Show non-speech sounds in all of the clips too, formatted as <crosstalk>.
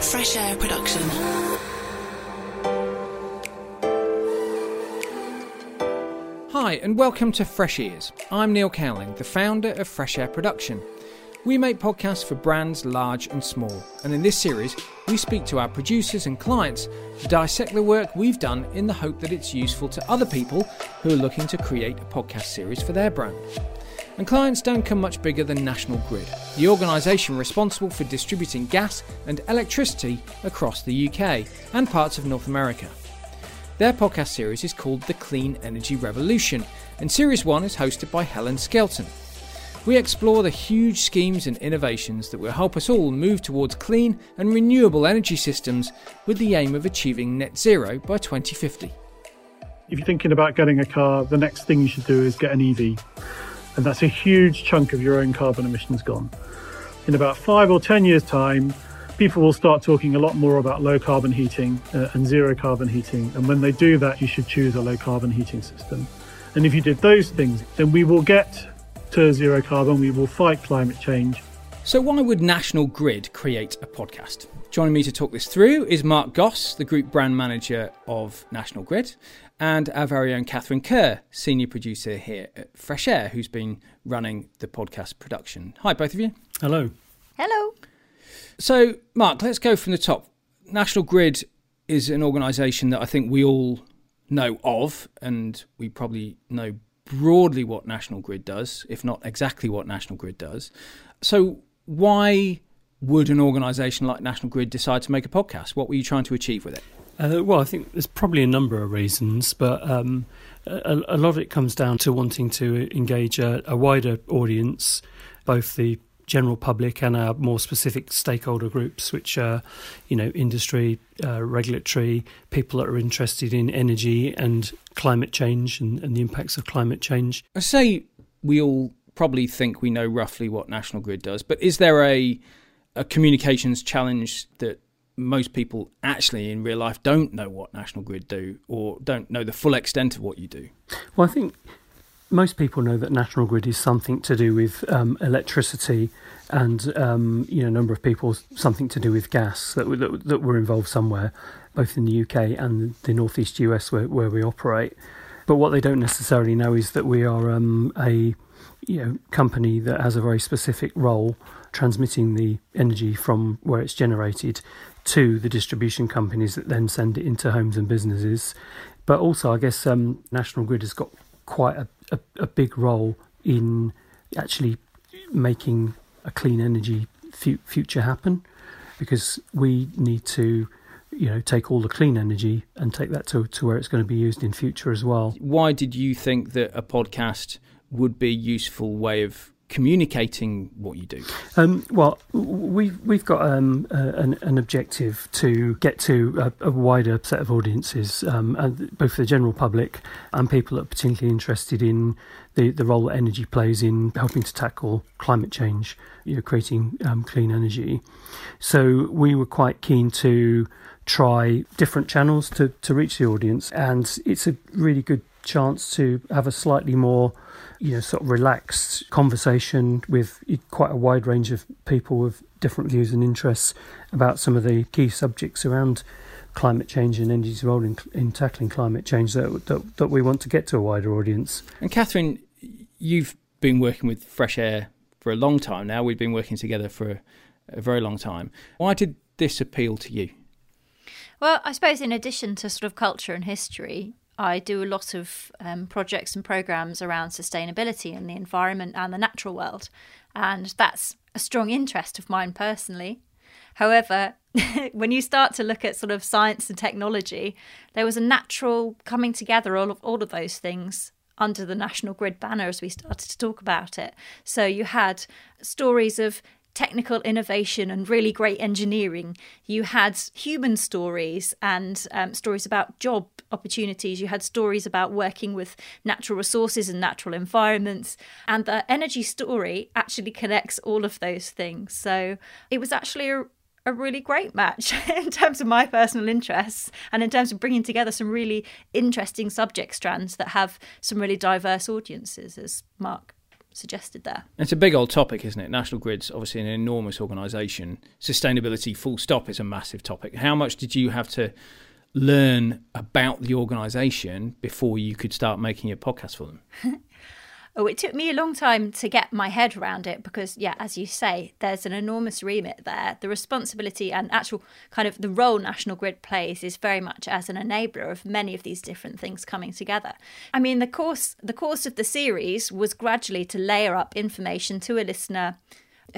Fresh Air Production. Hi, and welcome to Fresh Ears. I'm Neil Cowling, the founder of Fresh Air Production. We make podcasts for brands large and small, and in this series, we speak to our producers and clients to dissect the work we've done in the hope that it's useful to other people who are looking to create a podcast series for their brand. And clients don't come much bigger than National Grid, the organisation responsible for distributing gas and electricity across the UK and parts of North America. Their podcast series is called The Clean Energy Revolution, and Series 1 is hosted by Helen Skelton. We explore the huge schemes and innovations that will help us all move towards clean and renewable energy systems with the aim of achieving net zero by 2050. If you're thinking about getting a car, the next thing you should do is get an EV. And that's a huge chunk of your own carbon emissions gone. In about five or 10 years' time, people will start talking a lot more about low carbon heating uh, and zero carbon heating. And when they do that, you should choose a low carbon heating system. And if you did those things, then we will get to zero carbon, we will fight climate change. So, why would National Grid create a podcast? Joining me to talk this through is Mark Goss, the Group Brand Manager of National Grid, and our very own Catherine Kerr, Senior Producer here at Fresh Air, who's been running the podcast production. Hi, both of you. Hello. Hello. So, Mark, let's go from the top. National Grid is an organisation that I think we all know of, and we probably know broadly what National Grid does, if not exactly what National Grid does. So, why would an organisation like National Grid decide to make a podcast? What were you trying to achieve with it? Uh, well, I think there's probably a number of reasons, but um, a, a, lot of it comes down to wanting to engage a, a wider audience, both the general public and our more specific stakeholder groups, which are, you know, industry, uh, regulatory, people that are interested in energy and climate change and, and the impacts of climate change. I say we all probably think we know roughly what National Grid does, but is there a a communications challenge that most people actually in real life don't know what National Grid do or don't know the full extent of what you do? Well, I think most people know that National Grid is something to do with um, electricity, and um, you know, a number of people something to do with gas that, that, that were involved somewhere, both in the UK and the northeast US where, where we operate. But what they don't necessarily know is that we are um, a you know company that has a very specific role transmitting the energy from where it's generated to the distribution companies that then send it into homes and businesses. But also, I guess um, National Grid has got quite a, a, a, big role in actually making a clean energy fu- future happen because we need to you know take all the clean energy and take that to, to where it's going to be used in future as well why did you think that a podcast would be a useful way of communicating what you do? Um, well, we've we've got um, uh, an, an, objective to get to a, a wider set of audiences, um, both the general public and people that are particularly interested in the, the role that energy plays in helping to tackle climate change, you know, creating um, clean energy. So we were quite keen to try different channels to, to reach the audience, and it's a really good chance to have a slightly more you know, sort of relaxed conversation with quite a wide range of people with different views and interests about some of the key subjects around climate change and energy's role in, in tackling climate change that, that, that we want to get to a wider audience. And Catherine, you've been working with Fresh Air for a long time now. We've been working together for a, a very long time. Why did this appeal to you? Well, I suppose in addition to sort of culture and history, I do a lot of um, projects and programs around sustainability and the environment and the natural world. And that's a strong interest of mine personally. However, <laughs> when you start to look at sort of science and technology, there was a natural coming together all of all of those things under the National Grid banner as we started to talk about it. So you had stories of technical innovation and really great engineering. You had human stories and um, stories about job opportunities. You had stories about working with natural resources and natural environments. And the energy story actually connects all of those things. So it was actually a, a really great match <laughs> in terms of my personal interests and in terms of bringing together some really interesting subject strands that have some really diverse audiences, as Mark suggested there. It's a big old topic, isn't it? National Grid's obviously an enormous organisation. Sustainability, full stop, is a massive topic. How much did you have to learn about the organisation before you could start making a podcast for them? <laughs> Oh, it took me a long time to get my head around it because, yeah, as you say, there's an enormous remit there. The responsibility and actual kind of the role National Grid plays is very much as an enabler of many of these different things coming together. I mean, the course the course of the series was gradually to layer up information to a listener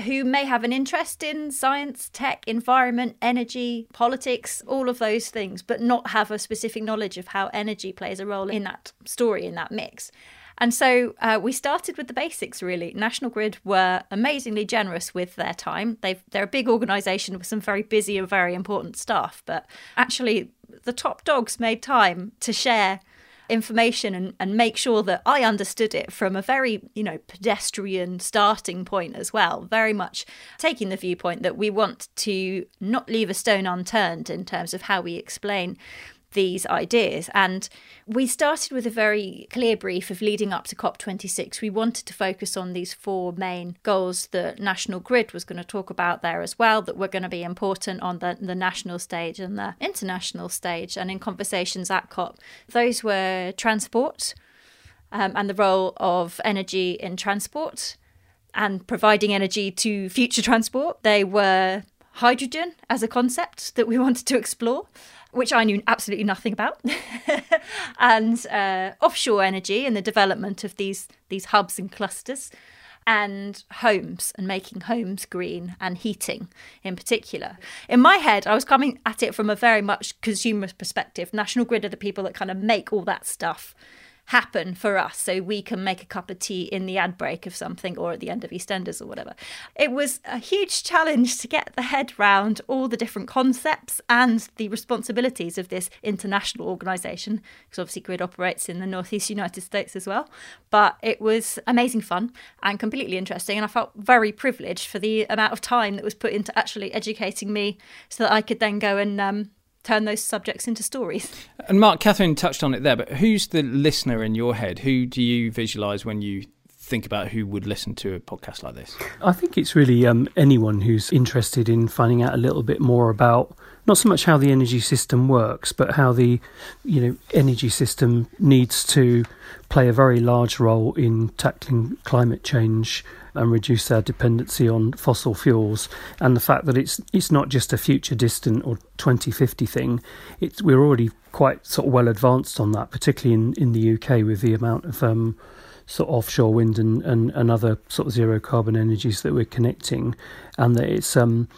who may have an interest in science, tech, environment, energy, politics, all of those things, but not have a specific knowledge of how energy plays a role in that story, in that mix. And so uh, we started with the basics, really. National Grid were amazingly generous with their time. They've, they're a big organisation with some very busy and very important staff, but actually, the top dogs made time to share information and, and make sure that I understood it from a very, you know, pedestrian starting point as well. Very much taking the viewpoint that we want to not leave a stone unturned in terms of how we explain these ideas. And we started with a very clear brief of leading up to COP26. We wanted to focus on these four main goals that National Grid was going to talk about there as well, that were going to be important on the, the national stage and the international stage and in conversations at COP. Those were transport um, and the role of energy in transport and providing energy to future transport. They were hydrogen as a concept that we <laughs> wanted to explore which I knew absolutely nothing about, <laughs> and uh, offshore energy and the development of these these hubs and clusters, and homes and making homes green and heating in particular. In my head, I was coming at it from a very much consumer perspective. National Grid are the people that kind of make all that stuff happen for us so we can make a cup of tea in the ad break of something or at the end of EastEnders or whatever. It was a huge challenge to get the head round all the different concepts and the responsibilities of this international organisation, because obviously Grid operates in the Northeast United States as well. But it was amazing fun and completely interesting, and I felt very privileged for the amount of time that was put into actually educating me so that I could then go and um, turn those subjects into stories. <laughs> And Mark, Catherine touched on it there, but who's the listener in your head? Who do you visualise when you think about who would listen to a podcast like this? I think it's really um, anyone who's interested in finding out a little bit more about not so much how the energy system works, but how the you know energy system needs to play a very large role in tackling climate change and reduce our dependency on fossil fuels, and the fact that it's it's not just a future distant or 2050 thing. It's we're already quite sort of well advanced on that, particularly in, in the UK with the amount of um, sort of offshore wind and, and, and other sort of zero carbon energies that we're connecting, and that it's um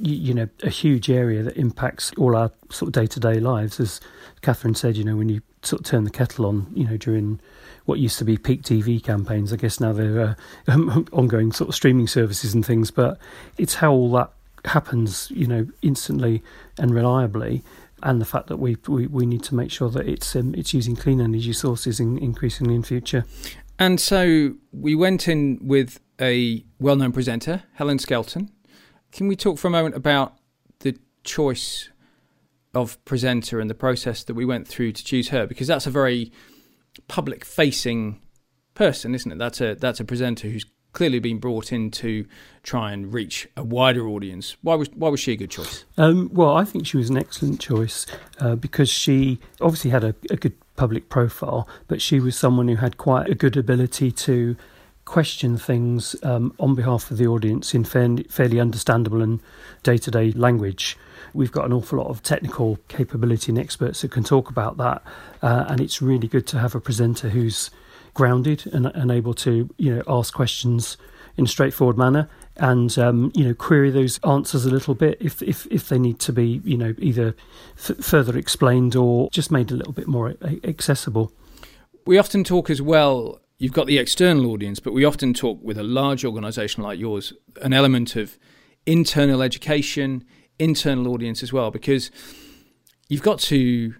you, know a huge area that impacts all our sort of day to day lives. As Catherine said, you know when you sort of turn the kettle on, you know during what used to be peak TV campaigns. I guess now they're uh, <laughs> ongoing sort of streaming services and things. But it's how all that happens, you know, instantly and reliably, and the fact that we we, we need to make sure that it's um, it's using clean energy sources in, increasingly in future. And so we went in with a well-known presenter, Helen Skelton. Can we talk for a moment about the choice of presenter and the process that we went through to choose her? Because that's a very public facing person, isn't it? That's a that's a presenter who's clearly been brought in to try and reach a wider audience. Why was why was she a good choice? Um, well, I think she was an excellent choice uh, because she obviously had a, a, good public profile, but she was someone who had quite a good ability to question things um, on behalf of the audience in fairly, understandable and day to day language. We've got an awful lot of technical capability and experts that can talk about that, uh, and it's really good to have a presenter who's grounded and, and able to you know ask questions in a straightforward manner and um, you know query those answers a little bit if if if they need to be you know either f- further explained or just made a little bit more accessible. We often talk as well. You've got the external audience, but we often talk with a large organisation like yours, an element of internal education, internal audience as well, because you've got to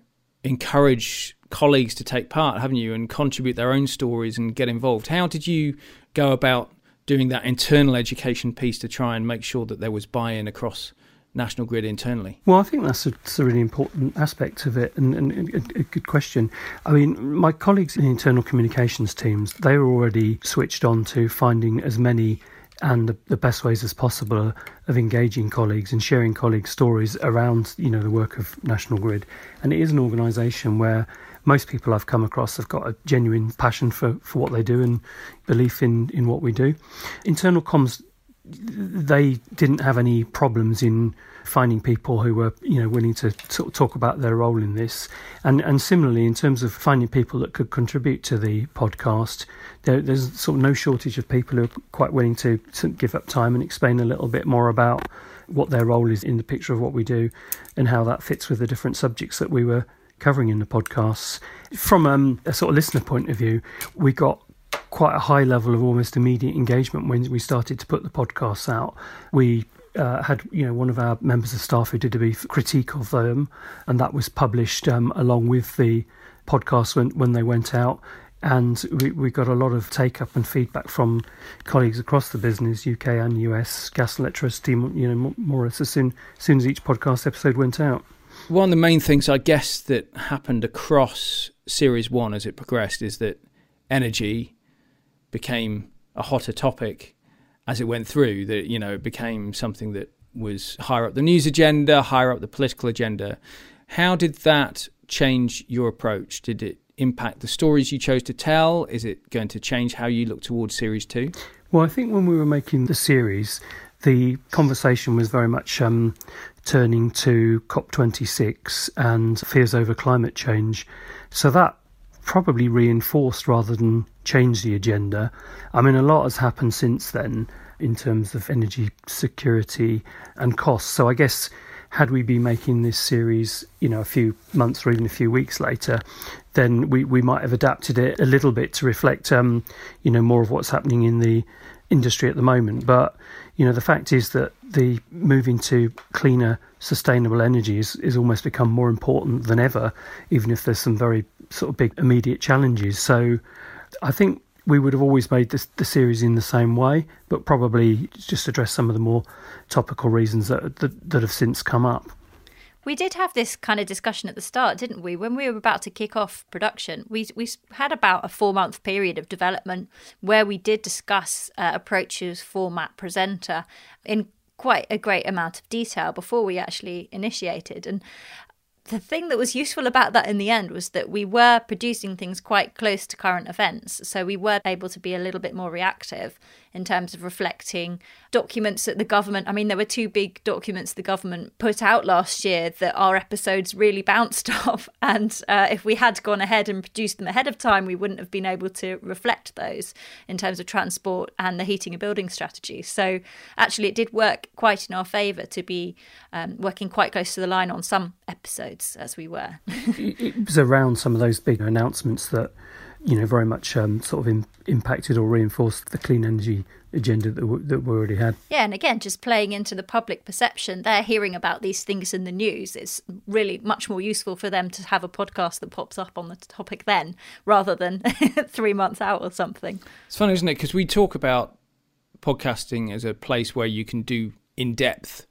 encourage colleagues to take part, haven't you, and contribute their own stories and get involved. How did you go about doing that internal education piece to try and make sure that there was buy in across National Grid internally? Well, I think that's a, that's a really important aspect of it and, and a, a, good question. I mean, my colleagues in the internal communications teams, they were already switched on to finding as many and the, the, best ways as possible of engaging colleagues and sharing colleagues' stories around, you know, the work of National Grid. And it is an organisation where most people I've come across have got a genuine passion for, for what they do and belief in, in what we do. Internal comms, they didn't have any problems in finding people who were you know willing to t- talk about their role in this. And and similarly in terms of finding people that could contribute to the podcast there, there's sort of no shortage of people who are quite willing to, to give up time and explain a little bit more about what their role is in the picture of what we do and how that fits with the different subjects that we were covering in the podcasts. From um, a sort of listener point of view we got quite a high level of almost immediate engagement when we started to put the podcasts out. We uh, had you know one of our members of staff who did a brief critique of them, and that was published um, along with the podcast when when they went out. And we, we got a lot of take up and feedback from colleagues across the business, UK and US, gas and electricity, you know, more or less as soon, as soon as each podcast episode went out. One of the main things, I guess, that happened across Series 1 as it progressed is that energy became a hotter topic as it went through that you know it became something that was higher up the news agenda, higher up the political agenda. How did that change your approach? Did it impact the stories you chose to tell? Is it going to change how you look towards series two? Well, I think when we were making the series, the conversation was very much um, turning to COP26 and fears over climate change. So that probably reinforced rather than changed the agenda. I mean, a lot has happened since then in terms of energy security and costs. So I guess had we been making this series, you know, a few months or even a few weeks later, then we, we might have adapted it a little bit to reflect, um, you know, more of what's happening in the industry at the moment. But you know, the fact is that the moving to cleaner, sustainable energy is, is almost become more important than ever, even if there's some very sort of big immediate challenges. So I think we would have always made this, the series in the same way, but probably just address some of the more topical reasons that, that, that have since come up. We did have this kind of discussion at the start, didn't we? When we were about to kick off production, we we had about a four month period of development where we did discuss uh, approaches, format, presenter in quite a great amount of detail before we actually initiated. And the thing that was useful about that in the end was that we were producing things quite close to current events. So we were able to be a little bit more reactive in terms of reflecting documents that the government, I mean, there were two big documents the government put out last year that our episodes really bounced <laughs> off. And uh, if we had gone ahead and produced them ahead of time, we wouldn't have been able to reflect those in terms of transport and the heating and building strategy. So actually, it did work quite in our favour to be um, working quite close to the line on some episodes as we were. <laughs> it was around some of those big announcements that you know, very much um, sort of in, impacted or reinforced the clean energy agenda that we, that we already had. Yeah, and again, just playing into the public perception, they're hearing about these things in the news. It's really much more useful for them to have a podcast that pops up on the topic then, rather than <laughs> three months out or something. It's funny, isn't it? Because we talk about podcasting as a place where you can do in-depth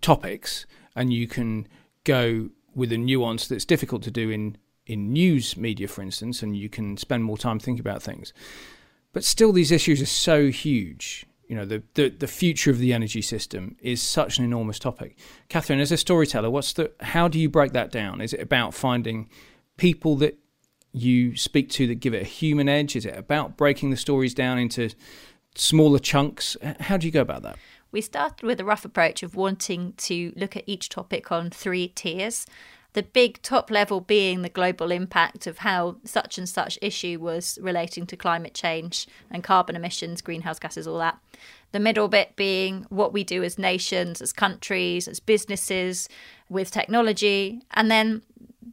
topics and you can go with a nuance that's difficult to do in in news media, for instance, and you can spend more time thinking about things. But still, these issues are so huge. You know, the, the, the future of the energy system is such an enormous topic. Catherine, as a storyteller, what's the how do you break that down? Is it about finding people that you speak to that give it a human edge? Is it about breaking the stories down into smaller chunks? How do you go about that? We started with a rough approach of wanting to look at each topic on three tiers the big top level being the global impact of how such and such issue was relating to climate change and carbon emissions, greenhouse gases, all that. The middle bit being what we do as nations, as countries, as businesses, with technology, and then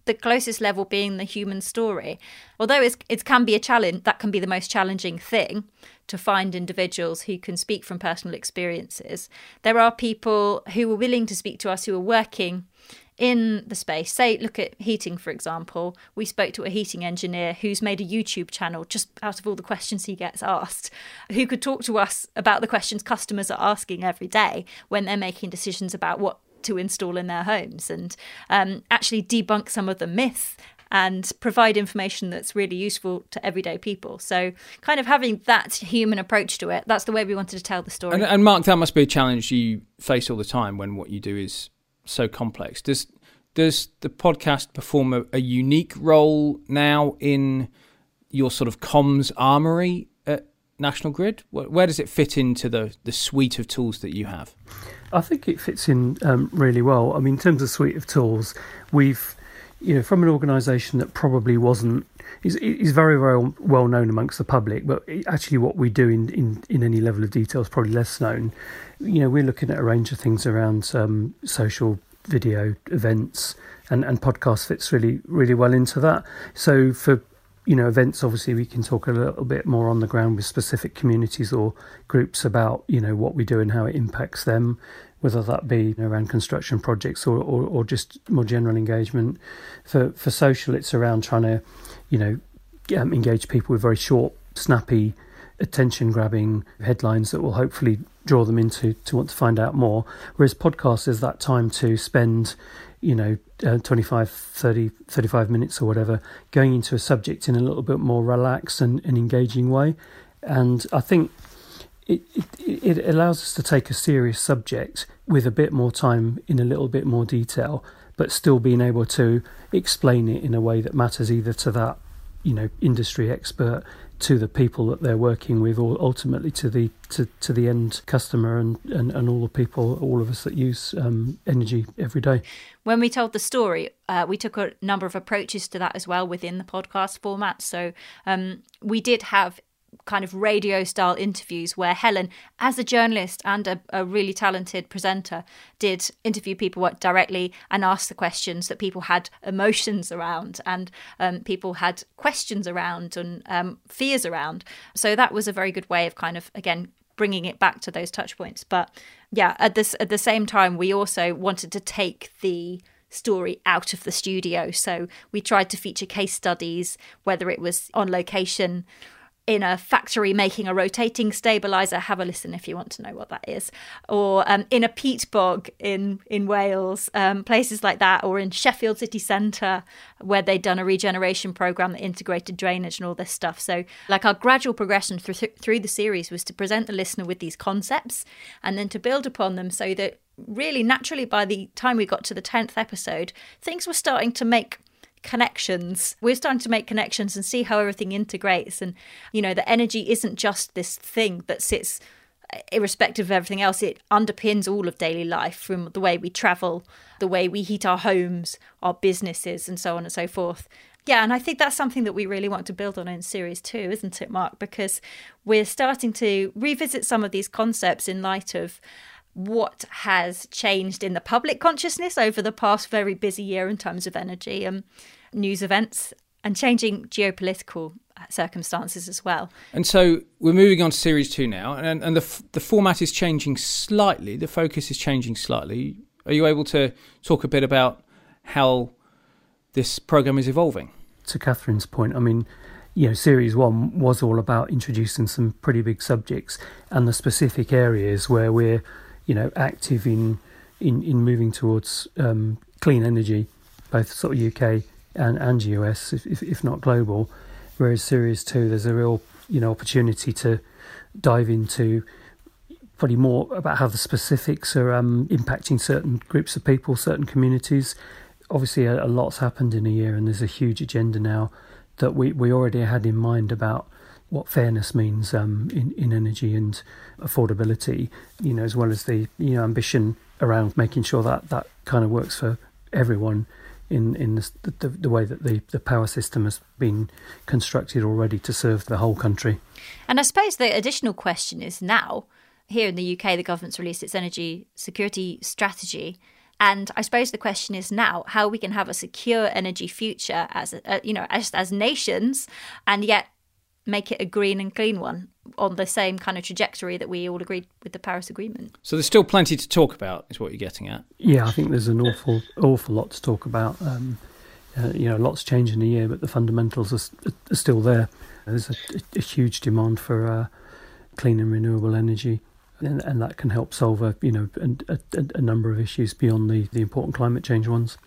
the closest level being the human story. Although it can be a challenge, that can be the most challenging thing to find individuals who can speak from personal experiences. There are people who are willing to speak to us who are working in the space. Say, look at heating, for example. We spoke to a heating engineer who's made a YouTube channel just out of all the questions he gets asked, who could talk to us about the questions customers are asking every day when they're making decisions about what to install in their homes and um, actually debunk some of the myths and provide information that's really useful to everyday people. So, kind of having that human approach to it, that's the way we wanted to tell the story. And, and Mark, that must be a challenge you face all the time when what you do is so complex. Does does the podcast perform a, a unique role now in your sort of comms armory at National Grid? Where, where does it fit into the, the suite of tools that you have? I think it fits in um, really well. I mean, in terms of suite of tools, we've you know, from an organisation that probably wasn't is is very very well known amongst the public, but actually what we do in, in, in any level of detail is probably less known. You know, we're looking at a range of things around um, social video events, and and podcast fits really really well into that. So for you know events obviously we can talk a little bit more on the ground with specific communities or groups about you know what we do and how it impacts them whether that be around construction projects or, or, or just more general engagement. For for social, it's around trying to, you know, um, engage people with very short, snappy, attention-grabbing headlines that will hopefully draw them into to want to find out more. Whereas podcast is that time to spend, you know, uh, 25, 30, 35 minutes or whatever, going into a subject in a little bit more relaxed and, and engaging way. And I think it, it, it allows us to take a serious subject with a bit more time in a little bit more detail, but still being able to explain it in a way that matters either to that you know industry expert to the people that they're working with or ultimately to the to, to the end customer and, and, and all the people all of us that use um, energy every day. When we told the story uh, we took a number of approaches to that as well within the podcast format. So um, we did have kind of radio style interviews where Helen, as a journalist and a, a, really talented presenter, did interview people directly and ask the questions that people had emotions around and um, people had questions around and um, fears around. So that was a very good way of kind of, again, bringing it back to those touch points. But yeah, at this at the same time, we also wanted to take the story out of the studio. So we tried to feature case studies, whether it was on location in a factory making a rotating stabilizer. Have a listen if you want to know what that is. Or um, in a peat bog in in Wales, um, places like that, or in Sheffield city centre where they'd done a regeneration program that integrated drainage and all this stuff. So, like our gradual progression through through the series was to present the listener with these concepts and then to build upon them so that really naturally by the time we got to the 10th episode things were starting to make connections. We're starting to make connections and see how everything integrates. And, you know, the energy isn't just this thing that sits uh, irrespective of everything else. It underpins all of daily life from the way we travel, the way we heat our homes, our businesses, and so on and so forth. Yeah, and I think that's something that we really want to build on in series two, isn't it, Mark? Because we're starting to revisit some of these concepts in light of what has changed in the public consciousness over the past very busy year in terms of energy and news events and changing geopolitical circumstances as well. And so we're moving on to series two now, and, and the, the format is changing slightly, the focus is changing slightly. Are you able to talk a bit about how this program is evolving? To Catherine's point, I mean, you know, series one was all about introducing some pretty big subjects and the specific areas where we're you know, active in in, in moving towards um, clean energy, both sort of UK and, and US, if, if, not global. Whereas Series 2, there's a real, you know, opportunity to dive into probably more about how the specifics are um, impacting certain groups of people, certain communities. Obviously, a, a, lot's happened in a year, and there's a huge agenda now that we, we already had in mind about what fairness means um, in in energy and affordability, you know, as well as the you know ambition around making sure that that kind of works for everyone in in the, the, the way that the, the power system has been constructed already to serve the whole country. And I suppose the additional question is now here in the UK, the government's released its energy security strategy. And I suppose the question is now how we can have a secure energy future as a, you know as as nations, and yet make it a green and clean one on the same kind of trajectory that we all agreed with the Paris Agreement. So there's still plenty to talk about, is what you're getting at. Yeah, I think there's an awful, awful lot to talk about. Um, uh, you know, lots change in a year, but the fundamentals are, are still there. There's a, a, huge demand for uh, clean and renewable energy, and, and, that can help solve a you know a, a, number of issues beyond the, the important climate change ones.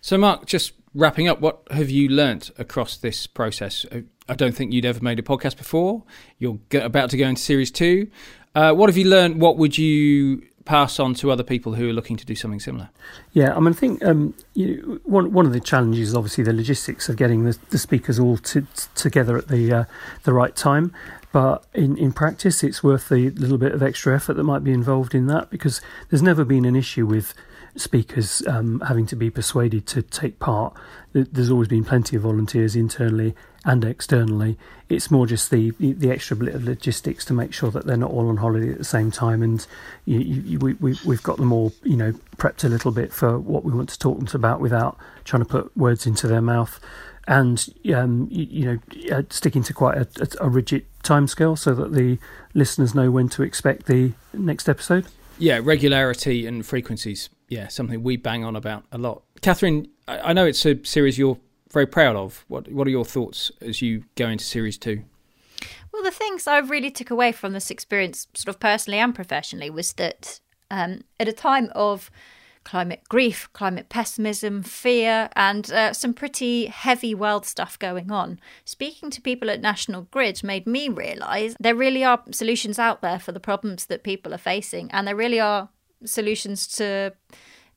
So, Mark, just wrapping up, what have you learnt across this process? I don't think you'd ever made a podcast before. You're about to go into series two. Uh, what have you learned? What would you pass on to other people who are looking to do something similar? Yeah, I mean, I think um, you one one of the challenges is obviously the logistics of getting the, the speakers all to, together at the uh, the right time. But in, in practice, it's worth the little bit of extra effort that might be involved in that because there's never been an issue with speakers um, having to be persuaded to take part. There's always been plenty of volunteers internally and externally. It's more just the the extra bit of logistics to make sure that they're not all on holiday at the same time, and you, you, we, we we've got them all you know prepped a little bit for what we want to talk them about without trying to put words into their mouth, and um, you, you, know uh, sticking to quite a, a, a rigid timescale so that the listeners know when to expect the next episode. Yeah, regularity and frequencies. Yeah, something we bang on about a lot. Catherine, I know it's a series you're very proud of. What What are your thoughts as you go into series two? Well, the things I really took away from this experience, sort of personally and professionally, was that um, at a time of climate grief, climate pessimism, fear, and uh, some pretty heavy world stuff going on. Speaking to people at National Grid made me realise there really are solutions out there for the problems that people are facing, and there really are solutions to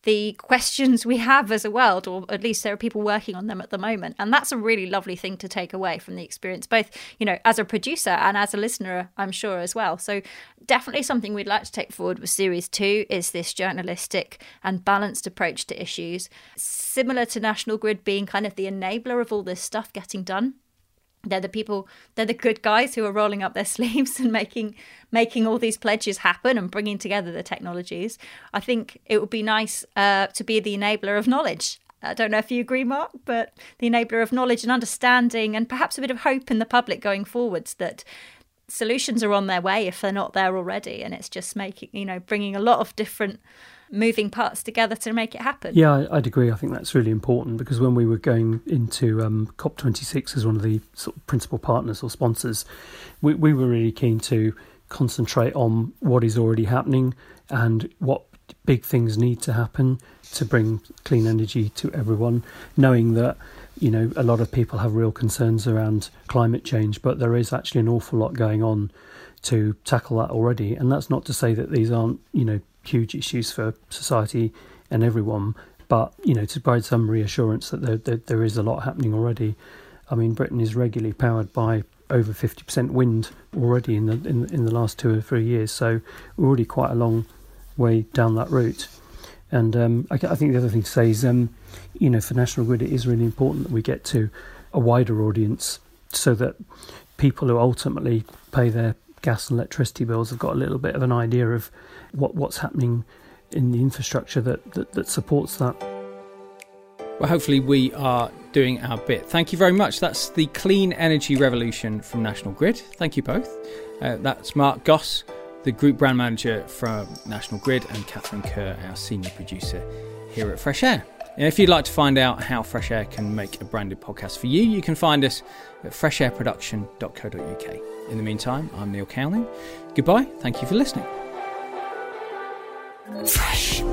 the questions we have as a world, or at least there are people working on them at the moment. And that's a really lovely thing to take away from the experience, both, you know, as a producer and as a listener, I'm sure as well. So definitely something we'd like to take forward with series two is this journalistic and balanced approach to issues, similar to National Grid being kind of the enabler of all this stuff getting done they're the people they're the good guys who are rolling up their <laughs> sleeves and making making all these pledges happen and bringing together the technologies. I think it would be nice uh, to be the enabler of knowledge. I don't know if you agree mark but the enabler of knowledge and understanding and perhaps a bit of hope in the public going forwards that solutions are on their way if they're not there already. And it's just making you know bringing a lot of different moving parts together to make it happen. Yeah, I'd agree. I think that's really important because when we were going into um, COP26 as one of the sort of principal partners or sponsors, we, we were really keen to concentrate on what is already happening and what big things need to happen to bring clean energy to everyone, knowing that you know a lot of people have real concerns around climate change, but there is actually an awful lot going on to tackle that already. And that's not to say that these aren't you know huge issues for society and everyone. But you know, to provide some reassurance that there, there, there is a lot happening already. I mean, Britain is regularly powered by over fifty percent wind already in the in, in the last two or three years. So we're already quite a long way down that route. And um, I, I, think the other thing to say is, um, you know, for National Grid, it is really important that we get to a wider audience so that people who ultimately pay their gas and electricity bills have got a little bit of an idea of what, what's happening in the infrastructure that, that, that supports that. Well, hopefully, we are doing our bit. Thank you very much. That's the clean energy revolution from National Grid. Thank you both. Uh, that's Mark Goss, the group brand manager from National Grid, and Catherine Kerr, our senior producer here at Fresh Air. If you'd like to find out how Fresh Air can make a branded podcast for you, you can find us at freshairproduction.co.uk. In the meantime, I'm Neil Cowling. Goodbye. Thank you for listening. Fresh.